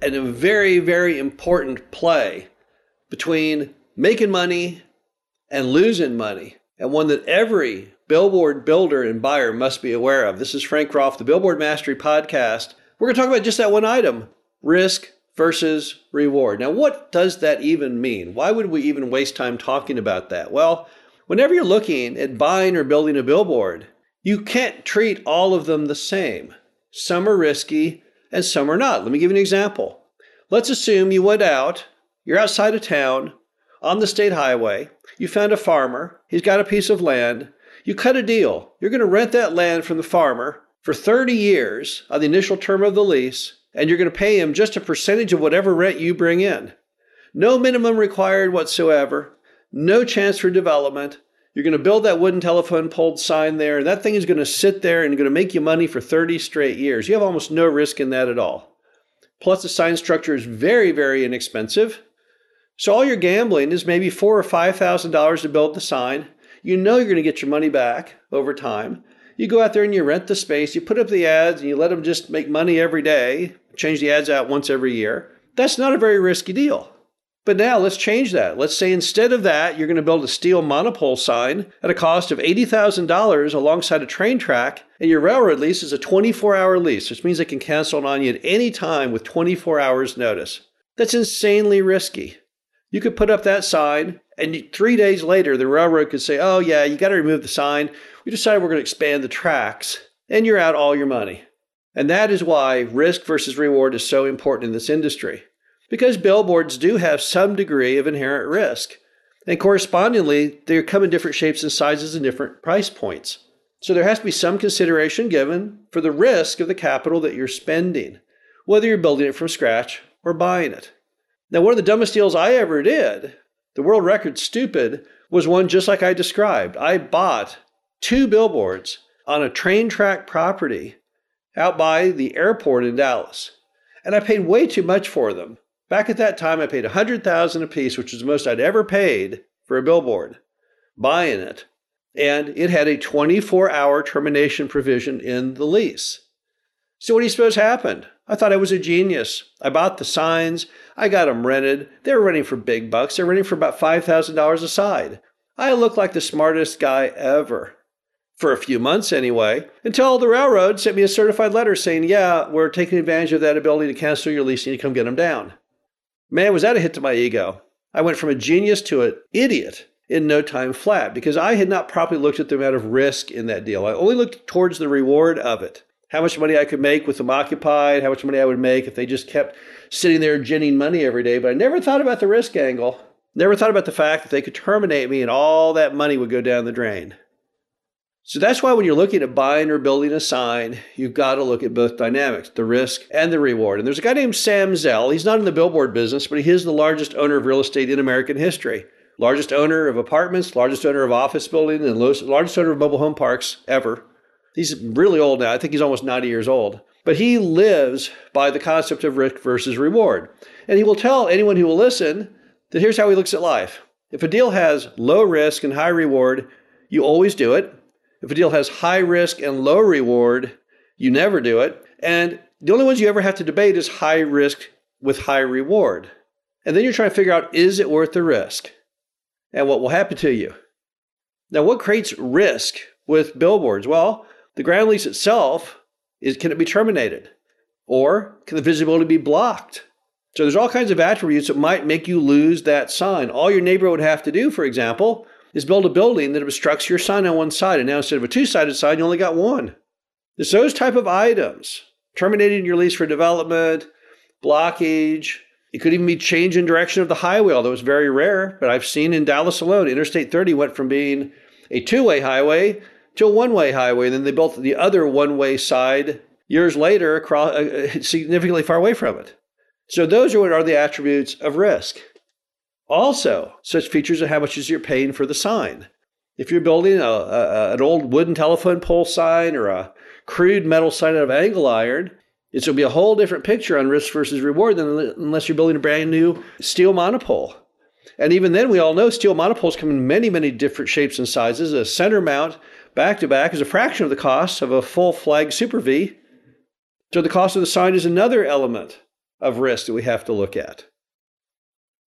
and a very, very important play between making money and losing money, and one that every billboard builder and buyer must be aware of. This is Frank Rolfe, the Billboard Mastery Podcast. We're going to talk about just that one item risk versus reward. Now, what does that even mean? Why would we even waste time talking about that? Well, whenever you're looking at buying or building a billboard, you can't treat all of them the same. Some are risky and some are not. Let me give you an example. Let's assume you went out, you're outside of town on the state highway, you found a farmer, he's got a piece of land, you cut a deal. You're going to rent that land from the farmer for 30 years on the initial term of the lease, and you're going to pay him just a percentage of whatever rent you bring in. No minimum required whatsoever, no chance for development. You're going to build that wooden telephone pole sign there, and that thing is going to sit there and going to make you money for 30 straight years. You have almost no risk in that at all. Plus, the sign structure is very, very inexpensive. So all your gambling is maybe four or five thousand dollars to build the sign. You know you're going to get your money back over time. You go out there and you rent the space, you put up the ads, and you let them just make money every day, change the ads out once every year. That's not a very risky deal. But now let's change that. Let's say instead of that, you're going to build a steel monopole sign at a cost of $80,000 alongside a train track, and your railroad lease is a 24 hour lease, which means they can cancel it on you at any time with 24 hours notice. That's insanely risky. You could put up that sign, and three days later, the railroad could say, Oh, yeah, you got to remove the sign. We decided we're going to expand the tracks, and you're out all your money. And that is why risk versus reward is so important in this industry because billboards do have some degree of inherent risk. And correspondingly, they come in different shapes and sizes and different price points. So there has to be some consideration given for the risk of the capital that you're spending, whether you're building it from scratch or buying it. Now, one of the dumbest deals I ever did, the world record stupid, was one just like I described. I bought two billboards on a train track property out by the airport in Dallas. And I paid way too much for them. Back at that time, I paid 100000 a piece, which was the most I'd ever paid for a billboard, buying it. And it had a 24 hour termination provision in the lease. So, what do you suppose happened? I thought I was a genius. I bought the signs, I got them rented. They were renting for big bucks, they're renting for about $5,000 a side. I looked like the smartest guy ever. For a few months, anyway, until the railroad sent me a certified letter saying, Yeah, we're taking advantage of that ability to cancel your lease and you come get them down. Man, was that a hit to my ego. I went from a genius to an idiot in no time flat because I had not properly looked at the amount of risk in that deal. I only looked towards the reward of it. How much money I could make with them occupied, how much money I would make if they just kept sitting there ginning money every day. But I never thought about the risk angle. Never thought about the fact that they could terminate me and all that money would go down the drain. So that's why when you're looking at buying or building a sign, you've got to look at both dynamics, the risk and the reward. And there's a guy named Sam Zell. He's not in the billboard business, but he is the largest owner of real estate in American history. Largest owner of apartments, largest owner of office buildings, and largest owner of mobile home parks ever. He's really old now. I think he's almost 90 years old. But he lives by the concept of risk versus reward. And he will tell anyone who will listen that here's how he looks at life. If a deal has low risk and high reward, you always do it. If a deal has high risk and low reward, you never do it. And the only ones you ever have to debate is high risk with high reward. And then you're trying to figure out is it worth the risk? And what will happen to you? Now, what creates risk with billboards? Well, the ground lease itself is can it be terminated? Or can the visibility be blocked? So there's all kinds of attributes that might make you lose that sign. All your neighbor would have to do, for example, is build a building that obstructs your sign on one side. And now instead of a two sided sign, you only got one. It's those type of items. Terminating your lease for development, blockage. It could even be change in direction of the highway, although it's very rare. But I've seen in Dallas alone, Interstate 30 went from being a two way highway to a one way highway. And then they built the other one way side years later, across, uh, significantly far away from it. So those are what are the attributes of risk. Also, such features are how much is you're paying for the sign. If you're building a, a, an old wooden telephone pole sign or a crude metal sign out of angle iron, it's going to be a whole different picture on risk versus reward than unless you're building a brand new steel monopole. And even then, we all know steel monopoles come in many, many different shapes and sizes. A center mount back to back is a fraction of the cost of a full flag Super V. So the cost of the sign is another element of risk that we have to look at.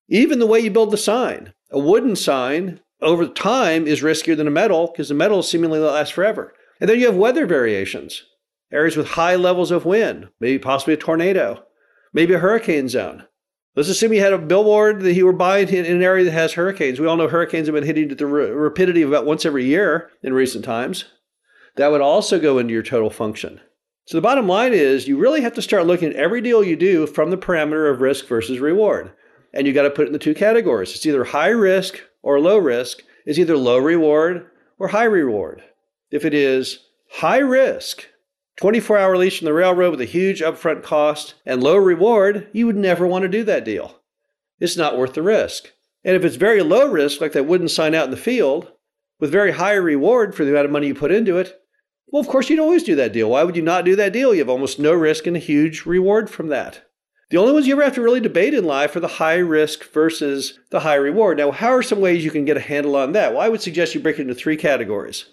Even the way you build the sign. A wooden sign over time is riskier than a metal because the metal seemingly lasts forever. And then you have weather variations, areas with high levels of wind, maybe possibly a tornado, maybe a hurricane zone. Let's assume you had a billboard that you were buying in an area that has hurricanes. We all know hurricanes have been hitting at the rapidity of about once every year in recent times. That would also go into your total function. So the bottom line is you really have to start looking at every deal you do from the parameter of risk versus reward. And you got to put it in the two categories. It's either high risk or low risk. It's either low reward or high reward. If it is high risk, 24 hour lease from the railroad with a huge upfront cost and low reward, you would never want to do that deal. It's not worth the risk. And if it's very low risk, like that wooden sign out in the field, with very high reward for the amount of money you put into it, well, of course, you'd always do that deal. Why would you not do that deal? You have almost no risk and a huge reward from that. The only ones you ever have to really debate in life are the high risk versus the high reward. Now, how are some ways you can get a handle on that? Well, I would suggest you break it into three categories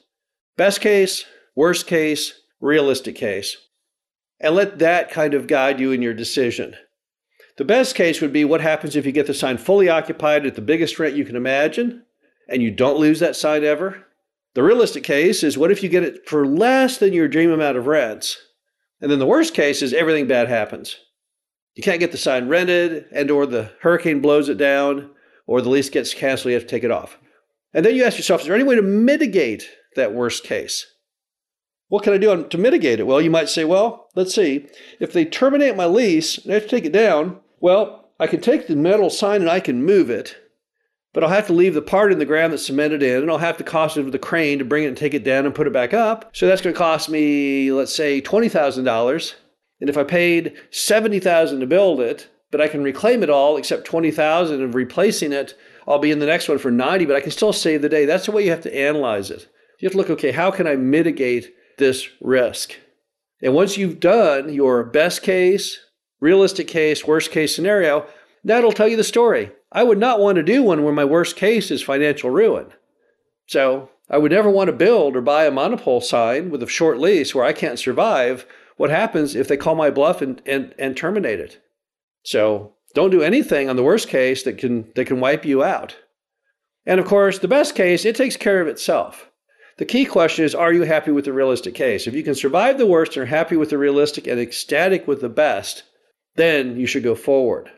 best case, worst case, realistic case, and let that kind of guide you in your decision. The best case would be what happens if you get the sign fully occupied at the biggest rent you can imagine and you don't lose that sign ever. The realistic case is what if you get it for less than your dream amount of rents? And then the worst case is everything bad happens. You can't get the sign rented and or the hurricane blows it down or the lease gets canceled, you have to take it off. And then you ask yourself, is there any way to mitigate that worst case? What can I do to mitigate it? Well, you might say, well, let's see. If they terminate my lease and I have to take it down, well, I can take the metal sign and I can move it, but I'll have to leave the part in the ground that's cemented in, and I'll have to cost it with the crane to bring it and take it down and put it back up. So that's going to cost me, let's say, $20,000. And if I paid 70,000 to build it, but I can reclaim it all except 20,000 of replacing it, I'll be in the next one for 90, but I can still save the day. That's the way you have to analyze it. You have to look, okay, how can I mitigate this risk. And once you've done your best case, realistic case, worst case scenario, that'll tell you the story. I would not want to do one where my worst case is financial ruin. So I would never want to build or buy a monopole sign with a short lease where I can't survive. What happens if they call my bluff and, and, and terminate it? So don't do anything on the worst case that can, that can wipe you out. And of course, the best case, it takes care of itself. The key question is Are you happy with the realistic case? If you can survive the worst and are happy with the realistic and ecstatic with the best, then you should go forward.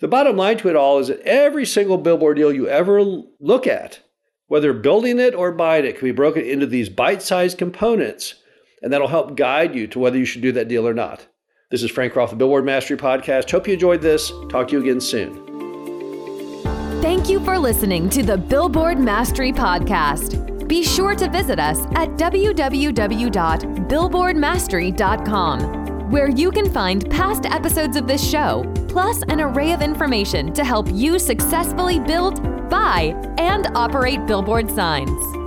The bottom line to it all is that every single billboard deal you ever look at, whether building it or buying it, can be broken into these bite sized components, and that'll help guide you to whether you should do that deal or not. This is Frank Rolfe, the Billboard Mastery Podcast. Hope you enjoyed this. Talk to you again soon. Thank you for listening to the Billboard Mastery Podcast. Be sure to visit us at www.billboardmastery.com, where you can find past episodes of this show, plus an array of information to help you successfully build, buy, and operate billboard signs.